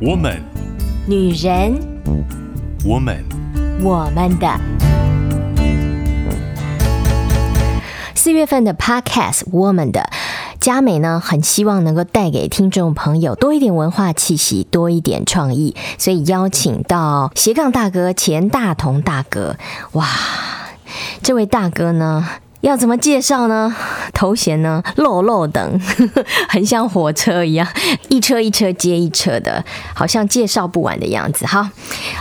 我们，女人，我们，我们的。四月份的 Podcast，我们的。佳美呢，很希望能够带给听众朋友多一点文化气息，多一点创意，所以邀请到斜杠大哥钱大同大哥。哇，这位大哥呢，要怎么介绍呢？头衔呢，漏漏等，很像火车一样，一车一车接一车的，好像介绍不完的样子。好，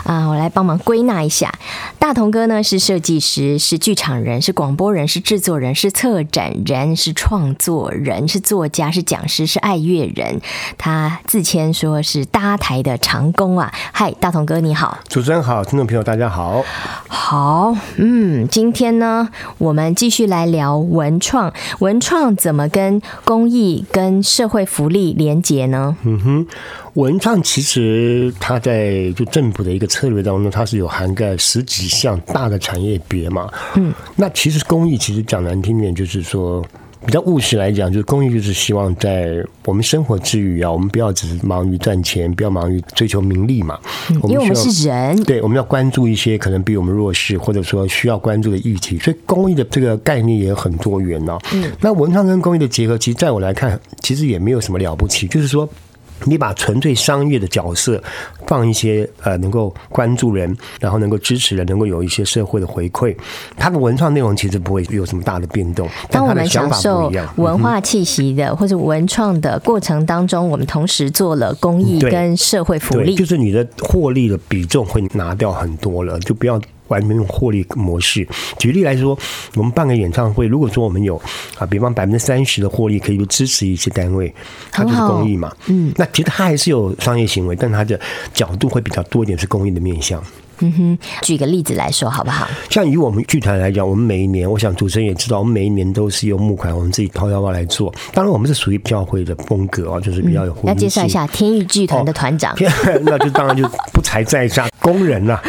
啊，我来帮忙归纳一下。大同哥呢，是设计师，是剧场人，是广播人，是制作人，是策展人，是创作人，是作家，是讲师，是爱乐人。他自谦说是搭台的长工啊。嗨，大同哥你好，主持人好，听众朋友大家好。好，嗯，今天呢，我们继续来聊文创。文创怎么跟公益、跟社会福利连结呢？嗯哼，文创其实它在就政府的一个策略当中，它是有涵盖十几项大的产业别嘛。嗯，那其实公益其实讲难听点，就是说。比较务实来讲，就是公益，就是希望在我们生活之余啊，我们不要只是忙于赚钱，不要忙于追求名利嘛。嗯，因为我们是人，对，我们要关注一些可能比我们弱势或者说需要关注的议题，所以公益的这个概念也很多元呢。嗯，那文创跟公益的结合，其实在我来看，其实也没有什么了不起，就是说。你把纯粹商业的角色放一些呃，能够关注人，然后能够支持人，能够有一些社会的回馈，它的文创内容其实不会有什么大的变动。当我们享受文化气息的或者文创的过程当中，我们同时做了公益跟社会福利，就是你的获利的比重会拿掉很多了，就不要。完全用获利模式。举例来说，我们办个演唱会，如果说我们有啊，比方百分之三十的获利可以支持一些单位，它就是公益嘛。嗯，那其实它还是有商业行为，但它的角度会比较多一点，是公益的面向。嗯哼，举个例子来说好不好？像以我们剧团来讲，我们每一年，我想主持人也知道，我们每一年都是用募款，我们自己掏腰包来做。当然，我们是属于教会的风格啊，就是比较有。要介绍一下天域剧团的团长，哦，那就当然就不才在下工人呐，啊，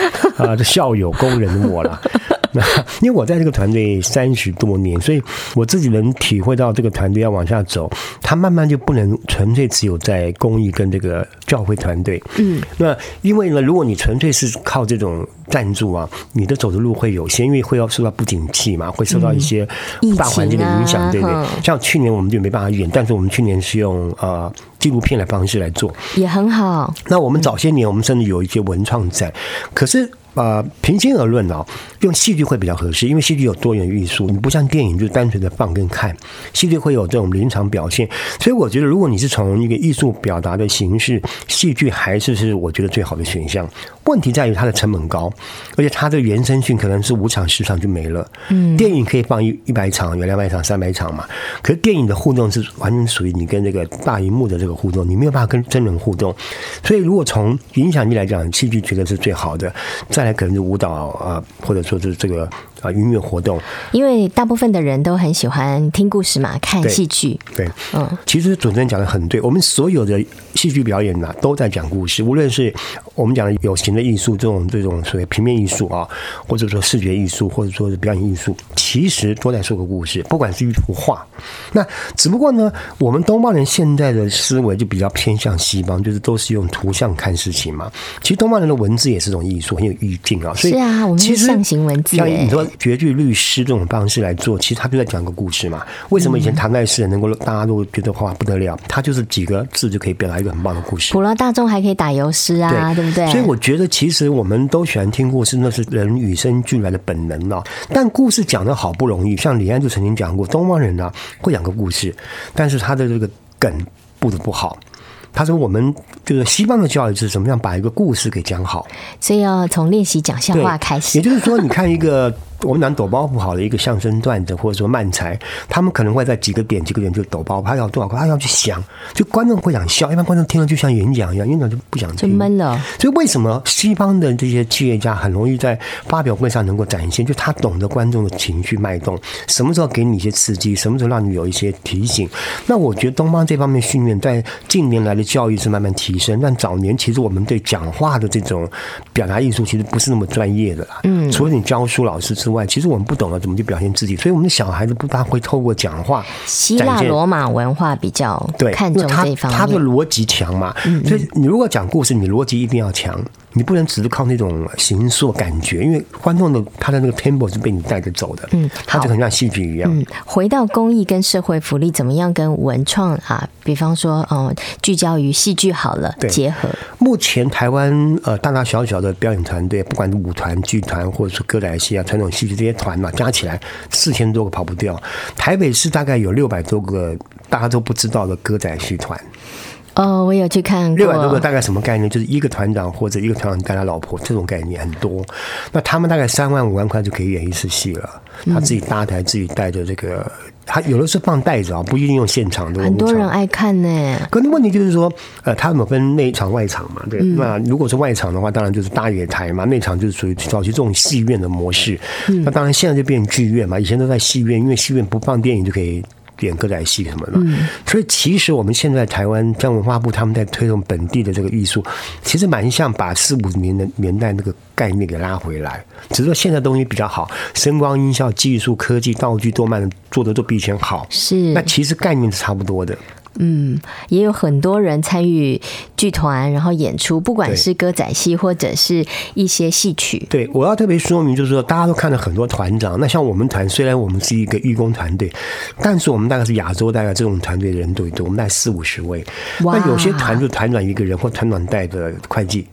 这校友工人的我了。那因为我在这个团队三十多年，所以我自己能体会到这个团队要往下走，他慢慢就不能纯粹只有在公益跟这个教会团队。嗯，那因为呢，如果你纯粹是靠这种赞助啊，你的走的路会有些，因为会要受到不景气嘛，会受到一些大环境的影响，对不对？像去年我们就没办法演，但是我们去年是用呃纪录片的方式来做，也很好。那我们早些年我们甚至有一些文创展，可是。呃，平心而论啊，用戏剧会比较合适，因为戏剧有多元艺术，你不像电影就单纯的放跟看，戏剧会有这种临场表现，所以我觉得，如果你是从一个艺术表达的形式，戏剧还是是我觉得最好的选项。问题在于它的成本高，而且它的原生性可能是五场十场就没了。嗯，电影可以放一一百场，有两百场、三百场嘛。可是电影的互动是完全属于你跟这个大荧幕的这个互动，你没有办法跟真人互动。所以，如果从影响力来讲，戏剧觉得是最好的。再来可能是舞蹈啊，或者说是这个啊音乐活动。因为大部分的人都很喜欢听故事嘛，看戏剧。对，嗯，其实主持人讲的很对，我们所有的戏剧表演呢，都在讲故事。无论是我们讲的有形的艺术，这种这种所谓平面艺术啊，或者说视觉艺术，或者说是表演艺术，其实都在说个故事。不管是一幅画，那只不过呢，我们东方人现在的思维就比较偏向西方，就是都是用图像看事情嘛。其实东方人的文字也是一种艺术，很有意境。啊，所以是啊，我们是象形文字。像你说绝句律诗这种方式来做，其实他就在讲个故事嘛。为什么以前唐代诗人能够大家都觉得话不得了？他就是几个字就可以表达一个很棒的故事。普罗大众还可以打油诗啊，对，对不对？所以我觉得其实我们都喜欢听故事，那是人与生俱来的本能啊。但故事讲得好不容易，像李安就曾经讲过，东方人呢会讲个故事，但是他的这个梗布的不好。他说：“我们就是西方的教育是怎么样把一个故事给讲好，所以要从练习讲笑话开始。也就是说，你看一个。”我们讲抖包袱好的一个相声段子，或者说慢才，他们可能会在几个点几个点就抖包袱，他要多少块，他要去想，就观众会想笑，一般观众听了就像演讲一样，演讲就不想听，就闷了。所以为什么西方的这些企业家很容易在发表会上能够展现，就他懂得观众的情绪脉动，什么时候给你一些刺激，什么时候让你有一些提醒。那我觉得东方这方面训练在近年来的教育是慢慢提升，但早年其实我们对讲话的这种表达艺术其实不是那么专业的啦。嗯，除了你教书老师之之外，其实我们不懂得怎么去表现自己，所以我们的小孩子不大会透过讲话。希腊罗马文化比较对看重这一方面，他的逻辑强嘛，所以你如果讲故事，你逻辑一定要强。你不能只是靠那种形塑感觉，因为观众的他的那个 tempo 是被你带着走的，嗯，他就很像戏剧一样。嗯，回到公益跟社会福利，怎么样跟文创啊？比方说，嗯，聚焦于戏剧好了，结合。目前台湾呃大大小小的表演团队，不管是舞团、剧团，或者是歌仔戏啊、传统戏剧这些团嘛，加起来四千多个跑不掉。台北市大概有六百多个大家都不知道的歌仔戏团。哦，我有去看过。六百多个大概什么概念？就是一个团长或者一个团长带他老婆，这种概念很多。那他们大概三万五万块就可以演一次戏了。他自己搭台，自己带着这个，他有的是放袋子啊，不一定用现场的。很多人爱看呢。可是问题就是说，呃，他们分内场外场嘛，对。那如果是外场的话，当然就是大野台嘛。内场就是属于早期这种戏院的模式。那当然现在就变剧院嘛。以前都在戏院，因为戏院不放电影就可以。演歌仔戏什么的，嗯，所以其实我们现在台湾像文化部他们在推动本地的这个艺术，其实蛮像把四五年的年代那个概念给拉回来，只是说现在东西比较好，声光音效技术、科技、道具、动漫做的都比以前好，是，那其实概念是差不多的。嗯，也有很多人参与剧团，然后演出，不管是歌仔戏或者是一些戏曲。对，我要特别说明，就是说大家都看了很多团长。那像我们团，虽然我们是一个义工团队，但是我们大概是亚洲大概这种团队的人最多，我们大概四五十位。那有些团就团长一个人，或团长带的会计。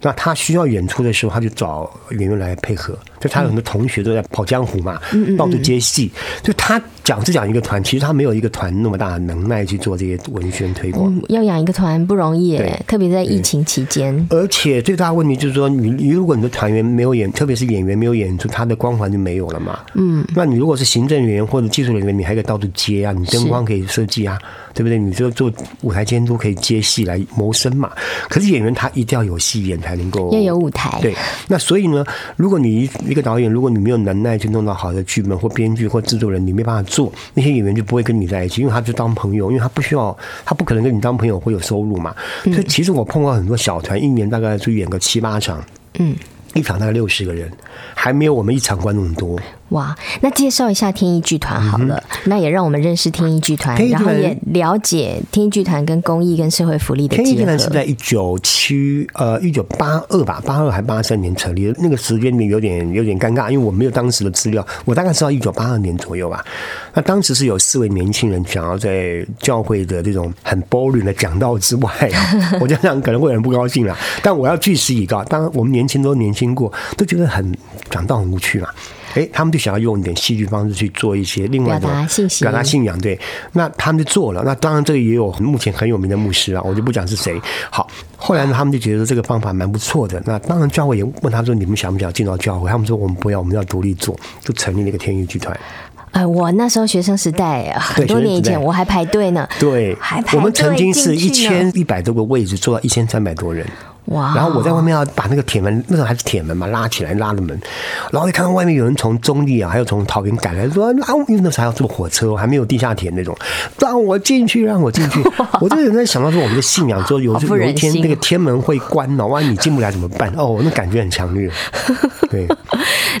那他需要演出的时候，他就找演员来配合。就他有很多同学都在跑江湖嘛，到处接戏。就他讲是讲一个团，其实他没有一个团那么大的能耐去做这些文宣推广。要养一个团不容易，特别在疫情期间。而且最大的问题就是说，你你如果你的团员没有演，特别是演员没有演出，他的光环就没有了嘛。嗯。那你如果是行政人员或者技术人员，你还可以到处接啊，你灯光可以设计啊，对不对？你就做舞台监督可以接戏来谋生嘛。可是演员他一定要有戏演才能够。要有舞台。对。那所以呢，如果你一个导演，如果你没有能耐去弄到好的剧本或编剧或制作人，你没办法做，那些演员就不会跟你在一起，因为他就当朋友，因为他不需要，他不可能跟你当朋友会有收入嘛。所以其实我碰到很多小团，一年大概就演个七八场，嗯，一场大概六十个人，还没有我们一场观众多。哇，那介绍一下天意剧团好了，嗯，那也让我们认识天意剧团，然后也了解天意剧团跟公益跟社会福利的结合。天意剧团是在一九七呃一九八二吧，八二还八三年成立的，那个时间点有点有点尴尬，因为我没有当时的资料，我大概知道一九八二年左右吧。那当时是有四位年轻人想要在教会的这种很 boring 的讲道之外，我就想可能会有人不高兴了，但我要据实以告，当然我们年轻都年轻过，都觉得很讲道很无趣嘛。哎，他们就想要用一点戏剧方式去做一些另外的表达信息、表达信仰。对，那他们就做了。那当然，这个也有目前很有名的牧师啊，我就不讲是谁。好，后来呢，他们就觉得这个方法蛮不错的。那当然，教会也问他说：“你们想不想进到教会？”他们说：“我们不要，我们要独立做。”就成立了一个天意剧团。哎，我那时候学生时代很多年以前，我还排队呢。对，还排队。我们曾经是一千一百多个位置，坐到一千三百多人。哇！然后我在外面要把那个铁门，那时候还是铁门嘛，拉起来拉的门，然后一看到外面有人从中立啊，还有从桃园赶来，说啊因为那时候还要坐火车，还没有地下铁那种，让我进去，让我进去。我就有在想到说，我们的信仰说有有一天那个天门会关了，万一你进不来怎么办？哦，那感觉很强烈。对，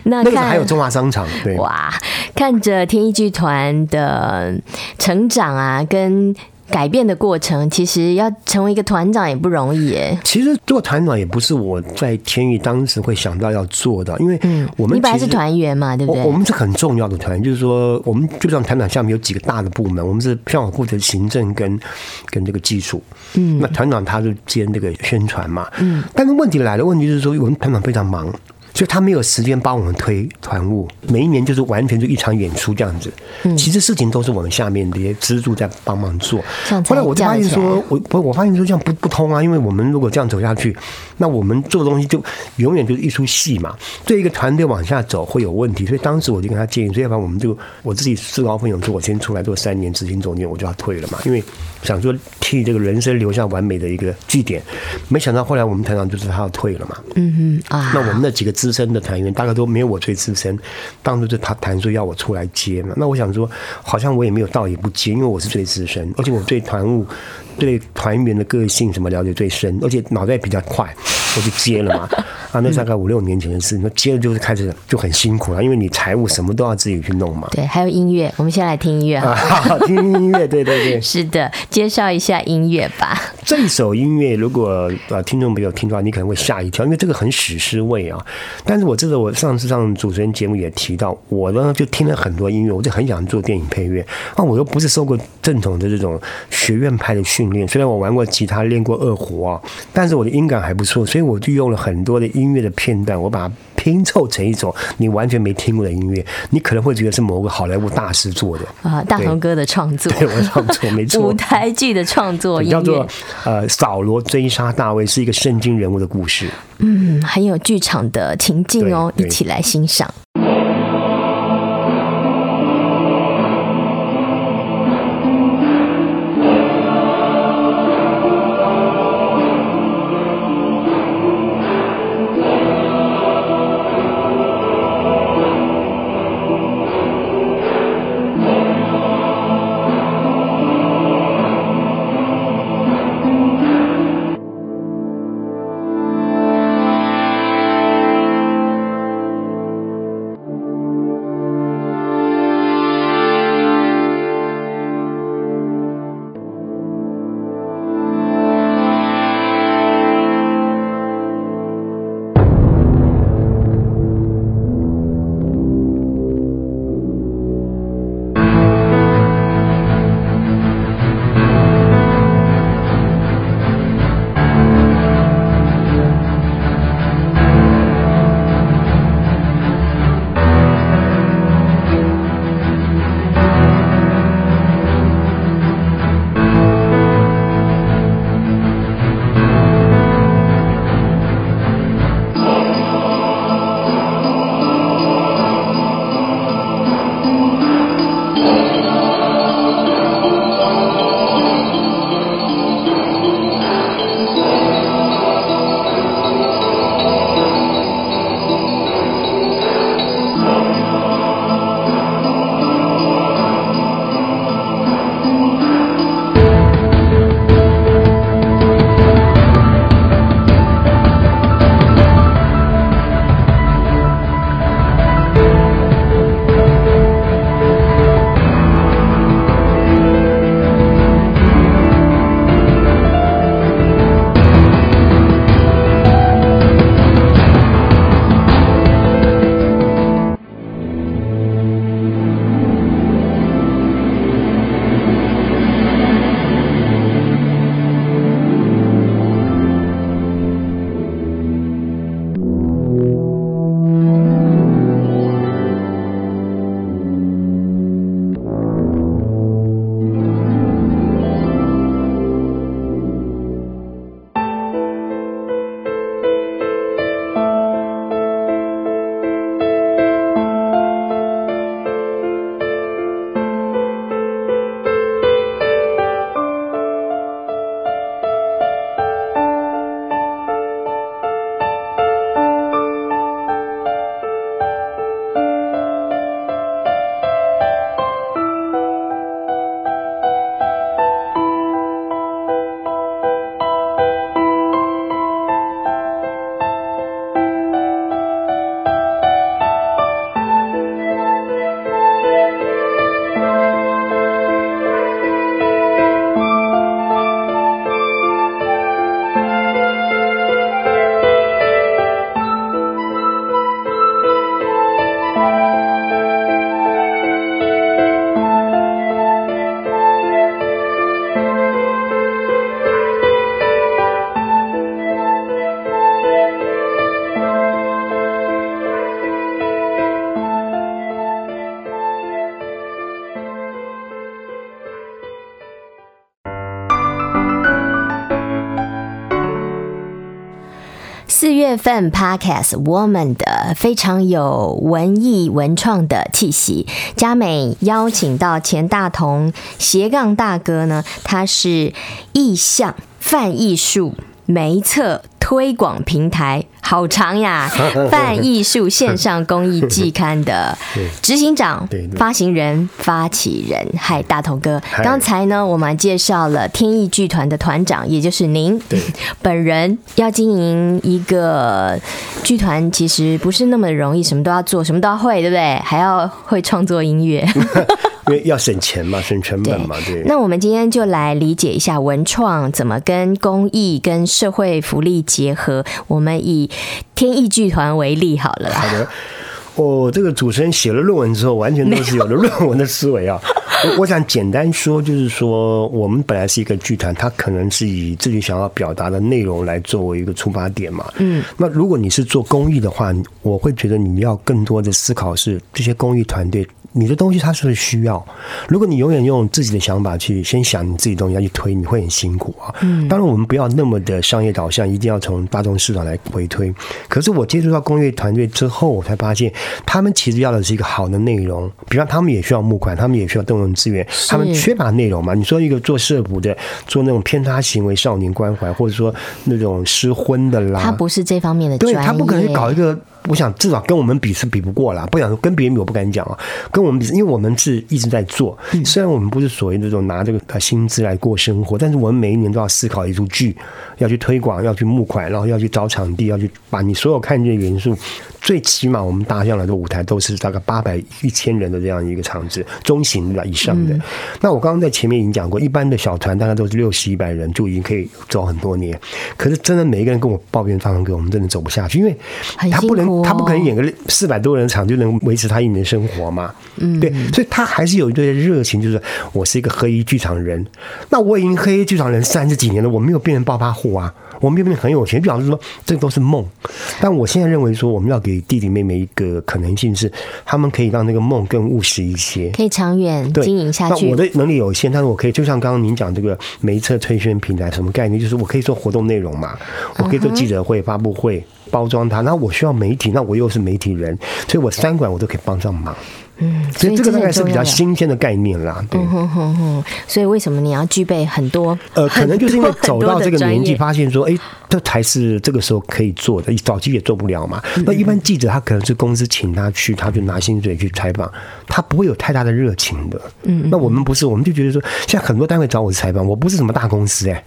那那个时候还有中华商场。对，哇，看着天意剧团的成长啊，跟。改变的过程，其实要成为一个团长也不容易耶。其实做团长也不是我在天宇当时会想到要做的，因为我们、嗯、你本来是团员嘛，对不对？我，我们是很重要的团员，就是说，我们就像团长下面有几个大的部门，我们是像我负责行政跟跟这个技术，嗯，那团长他是兼这个宣传嘛，嗯。但是问题来了，问题就是说，我们团长非常忙。所以他没有时间帮我们推团务，每一年就是完全就一场演出这样子。嗯，其实事情都是我们下面这些支柱在帮忙做。后来我就发现说，我不，我发现说这样不不通啊，因为我们如果这样走下去，那我们做的东西就永远就是一出戏嘛。对一个团队往下走会有问题，所以当时我就跟他建议，所以要不然我们就我自己自告奋勇说，我先出来做三年执行总监，我就要退了嘛，因为想说替这个人生留下完美的一个据点。没想到后来我们团长就是他要退了嘛。嗯嗯啊，那我们那几个。资深的团员大概都没有我最资深，当初就他谈说要我出来接嘛，那我想说，好像我也没有到也不接，因为我是最资深，而且我对团务、对团员的个性什么了解最深，而且脑袋比较快，我就接了嘛。啊，那大概五六年前的事，那接了就是开始就很辛苦了，因为你财务什么都要自己去弄嘛。对，还有音乐，我们先来听音乐哈。好 好听音乐，对对对。是的，介绍一下音乐吧。这首音乐，如果呃听众朋友听到，你可能会吓一跳，因为这个很史诗味啊。但是我记得我上次上主持人节目也提到，我呢就听了很多音乐，我就很想做电影配乐。啊，我又不是受过正统的这种学院派的训练，虽然我玩过吉他，练过二胡啊，但是我的音感还不错，所以我就用了很多的音乐的片段，我把它拼凑成一种你完全没听过的音乐，你可能会觉得是某个好莱坞大师做的。啊，大头哥的创作，对，我创作没错，舞台剧的创作，叫做呃扫罗追杀大卫，是一个圣经人物的故事，嗯，很有剧场的情境哦，一起来欣赏。份 Podcast Woman 的非常有文艺文创的气息，佳美邀请到钱大同斜杠大哥呢，他是意象泛艺术媒策推广平台好长呀！泛艺术线上公益季刊的 执行长、发行人、发起人，嗨，大头哥。刚才呢，我们介绍了天意剧团的团长，也就是您 本人。要经营一个剧团，其实不是那么容易，什么都要做，什么都要会，对不对？还要会创作音乐。因为要省钱嘛，省成本嘛，对。那我们今天就来理解一下文创怎么跟公益、跟社会福利结合。我们以天意剧团为例好了。好的。哦，这个主持人写了论文之后，完全都是有了论文的思维啊。我我想简单说，就是说，我们本来是一个剧团，它可能是以自己想要表达的内容来作为一个出发点嘛。嗯。那如果你是做公益的话，我会觉得你要更多的思考是这些公益团队。你的东西它是不是需要？如果你永远用自己的想法去先想你自己东西要去推，你会很辛苦啊。嗯，当然我们不要那么的商业导向，一定要从大众市场来回推。可是我接触到公益团队之后，我才发现他们其实要的是一个好的内容。比方他们也需要募款，他们也需要动用资源，他们缺乏内容嘛？你说一个做社补的，做那种偏差行为少年关怀，或者说那种失婚的啦，他不是这方面的专业，对，他不可能搞一个。我想至少跟我们比是比不过啦，不想说跟别人比，我不敢讲啊。跟我们比，因为我们是一直在做，虽然我们不是所谓的这种拿这个薪资来过生活，但是我们每一年都要思考一出剧，要去推广，要去募款，然后要去找场地，要去把你所有看见的元素。最起码我们大象来的舞台都是大概八百一千人的这样一个场子，中型的以上的。嗯、那我刚刚在前面已经讲过，一般的小团大概都是六十一百人就已经可以走很多年。可是真的每一个人跟我抱怨唱歌，我们真的走不下去，因为他不能，哦、他不可能演个四百多人场就能维持他一年生活嘛。嗯，对，所以他还是有一堆热情，就是我是一个黑衣剧场人，那我已经黑衣剧场人三十几年了，我没有变成暴发户啊。我们变得很有钱，表示说这都是梦。但我现在认为说，我们要给弟弟妹妹一个可能性，是他们可以让那个梦更务实一些，可以长远经营下去。那我的能力有限，但是我可以就像刚刚您讲这个媒测推宣平台什么概念，就是我可以做活动内容嘛，我可以做记者会、发布会，包装它。那我需要媒体，那我又是媒体人，所以我三管我都可以帮上忙。嗯，所以这个大概是比较新鲜的概念啦。对，嗯哼哼，所以为什么你要具备很多？呃，可能就是因为走到这个年纪，发现说，哎，这才是这个时候可以做的，早期也做不了嘛。那一般记者他可能是公司请他去，他就拿薪水去采访，他不会有太大的热情的。嗯，那我们不是，我们就觉得说，现在很多单位找我采访，我不是什么大公司哎。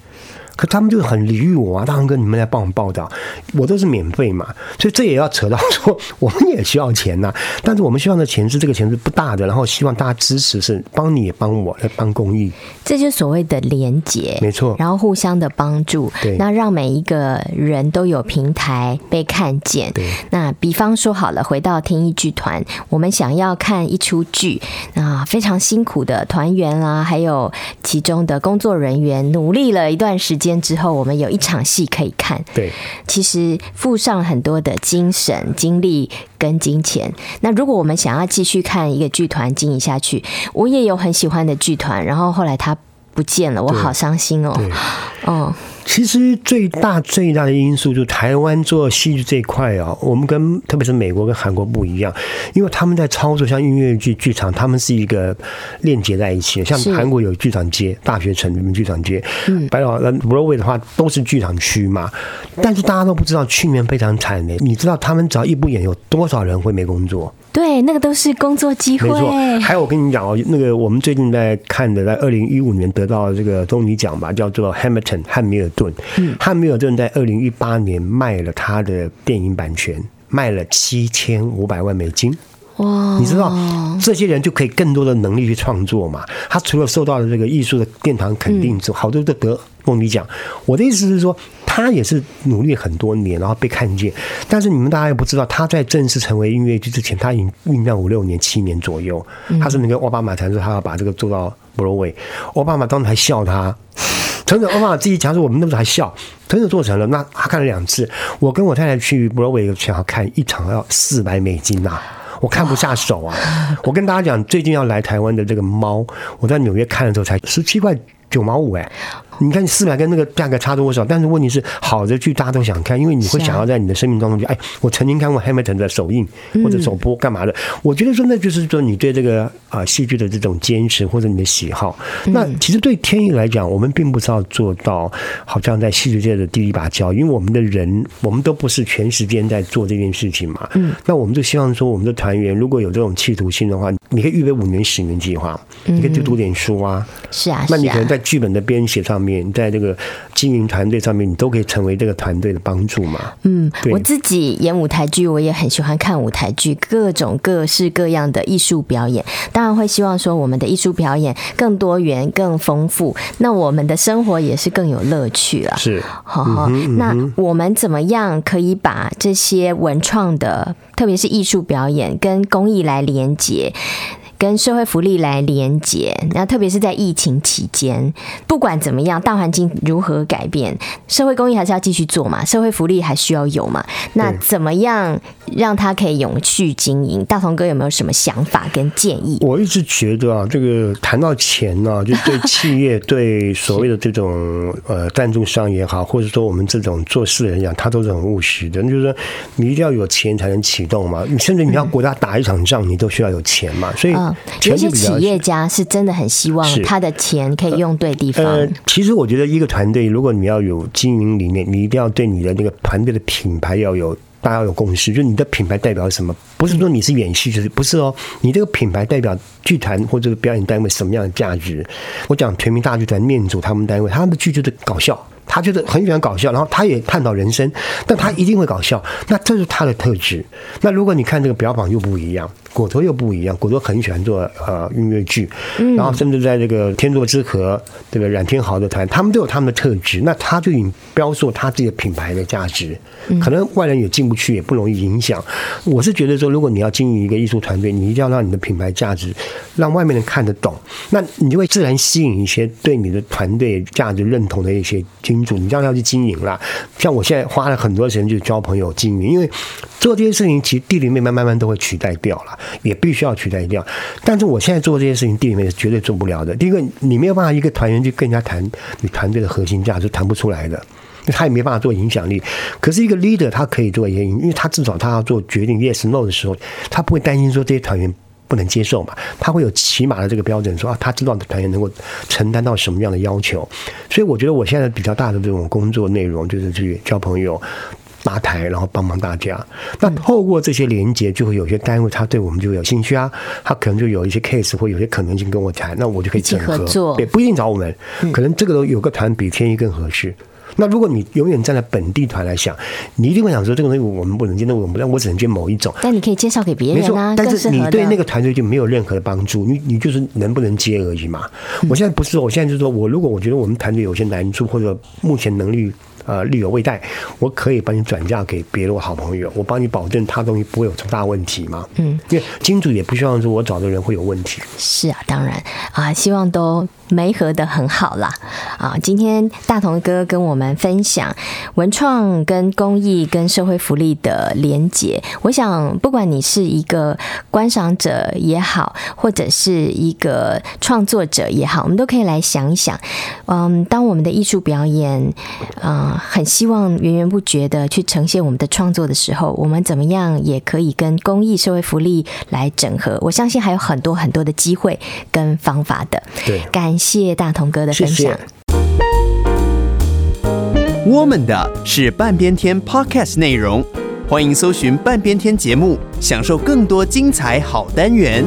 可他们就很礼遇我啊，大哥，你们来帮我们报道，我都是免费嘛，所以这也要扯到说，我们也需要钱呐、啊。但是我们需要的钱是这个钱是不大的，然后希望大家支持，是帮你也帮我来帮公益，这就是所谓的连结，没错。然后互相的帮助，对，那让每一个人都有平台被看见。对，那比方说好了，回到天意剧团，我们想要看一出剧，那非常辛苦的团员啦，还有其中的工作人员努力了一段时间。间之后，我们有一场戏可以看。对，其实付上很多的精神、精力跟金钱。那如果我们想要继续看一个剧团经营下去，我也有很喜欢的剧团，然后后来他不见了，我好伤心哦。哦。其实最大最大的因素就是台湾做戏剧这一块啊，我们跟特别是美国跟韩国不一样，因为他们在操作像音乐剧剧场，他们是一个链接在一起的。像韩国有剧场街、大学城里面剧场街，嗯，百老汇、Broadway 的话都是剧场区嘛。但是大家都不知道，去年非常惨的，你知道他们只要一不演，有多少人会没工作？对，那个都是工作机会。没错，还有我跟你讲哦，那个我们最近在看的，在二零一五年得到这个东尼奖吧，叫做《Hamilton》汉密尔顿。嗯，汉密尔顿在二零一八年卖了他的电影版权，卖了七千五百万美金。哇！你知道这些人就可以更多的能力去创作嘛？他除了受到了这个艺术的殿堂肯定之后，好多都得梦迪奖。我的意思是说。他也是努力很多年，然后被看见。但是你们大家也不知道，他在正式成为音乐剧之前，他已经酝酿五六年、七年左右。他是那个奥巴马才说他要把这个做到 Broadway，奥巴马当时还笑他。成者奥巴自己讲说，我们那时候还笑。陈总做成了，那他看了两次。我跟我太太去 Broadway 全好看一场要四百美金呐、我看不下手啊。我跟大家讲，最近要来台湾的这个猫，我在纽约看的时候才十七块九毛五哎。你看四百跟那个价格差多少？但是问题是，好的剧大家都想看，因为你会想要在你的生命当中就，哎，我曾经看过 Hamilton 的首映或者首播干嘛的？我觉得说那就是说你对这个啊戏剧的这种坚持或者你的喜好。那其实对天意来讲，我们并不是要做到好像在戏剧界的第一把交，因为我们的人我们都不是全时间在做这件事情嘛。嗯，那我们就希望说，我们的团员如果有这种企图心的话，你可以预备五年、十年计划，你可以多读点书啊。是啊，那你可能在剧本的编写上面，在这个经营团队上面，你都可以成为这个团队的帮助嘛。嗯，我自己演舞台剧，我也很喜欢看舞台剧，各种各式各样的艺术表演。当然会希望说，我们的艺术表演更多元、更丰富，那我们的生活也是更有乐趣了。是，好好。那我们怎么样可以把这些文创的，特别是艺术表演跟公益来连接？跟社会福利来连结，那特别是在疫情期间，不管怎么样，大环境如何改变，社会公益还是要继续做嘛，社会福利还需要有嘛。那怎么样让它可以永续经营？大同哥有没有什么想法跟建议？我一直觉得啊，这个谈到钱呢、啊，就对企业、对所谓的这种呃赞助商也好，或者说我们这种做事的人讲，他都是很务实的。就是说，你一定要有钱才能启动嘛。你甚至你要国家打一场仗，你都需要有钱嘛。所以。有些企业家是真的很希望他的钱可以用对地方。呃，其实我觉得一个团队，如果你要有经营理念，你一定要对你的那个团队的品牌要有大家要有共识。就你的品牌代表什么？不是说你是演戏，就是不是哦。你这个品牌代表剧团或者表演单位什么样的价值？我讲全民大剧团面组他们单位，他们的剧就是搞笑。他就是很喜欢搞笑，然后他也探讨人生，但他一定会搞笑，那这是他的特质。那如果你看这个表坊又不一样，果陀又不一样，果陀很喜欢做呃音乐剧，然后甚至在这个天作之合这个冉天豪的团，他们都有他们的特质，那他就已经标注他自己的品牌的价值，可能外人也进不去，也不容易影响。我是觉得说，如果你要经营一个艺术团队，你一定要让你的品牌价值让外面人看得懂，那你就会自然吸引一些对你的团队价值认同的一些。你这样要去经营啦，像我现在花了很多时间去交朋友经营，因为做这些事情，其实地里面慢慢慢都会取代掉了，也必须要取代掉。但是我现在做这些事情，地里面是绝对做不了的。第一个，你没有办法一个团员去跟人家谈你团队的核心价值，谈不出来的，他也没办法做影响力。可是一个 leader，他可以做一些，因为他至少他要做决定 yes no 的时候，他不会担心说这些团员。不能接受嘛？他会有起码的这个标准，说啊，他知道团员能够承担到什么样的要求。所以我觉得我现在比较大的这种工作内容，就是去交朋友、搭台，然后帮帮大家。那透过这些连接，就会有些单位他对我们就有兴趣啊，他可能就有一些 case 或有些可能性跟我谈，那我就可以整合。对，不一定找我们，可能这个都有个团比天一更合适。那如果你永远站在本地团来想，你一定会想说这个东西我们不能接，那我们不，我只能接某一种。但你可以介绍给别人啊，但是你对那个团队就没有任何的帮助，你你就是能不能接而已嘛。我现在不是，我现在就是说我如果我觉得我们团队有些难处或者目前能力。呃，力有未逮，我可以帮你转嫁给别的我好朋友，我帮你保证他东西不会有这么大问题嘛。嗯，因为金主也不希望说我找的人会有问题。是啊，当然啊，希望都媒合得很好啦。啊，今天大同哥跟我们分享文创跟公益跟社会福利的连结，我想不管你是一个观赏者也好，或者是一个创作者也好，我们都可以来想一想。嗯，当我们的艺术表演，啊。很希望源源不绝的去呈现我们的创作的时候，我们怎么样也可以跟公益社会福利来整合。我相信还有很多很多的机会跟方法的。对，感谢大同哥的分享。我们的是半边天 Podcast 内容，欢迎搜寻半边天节目，享受更多精彩好单元。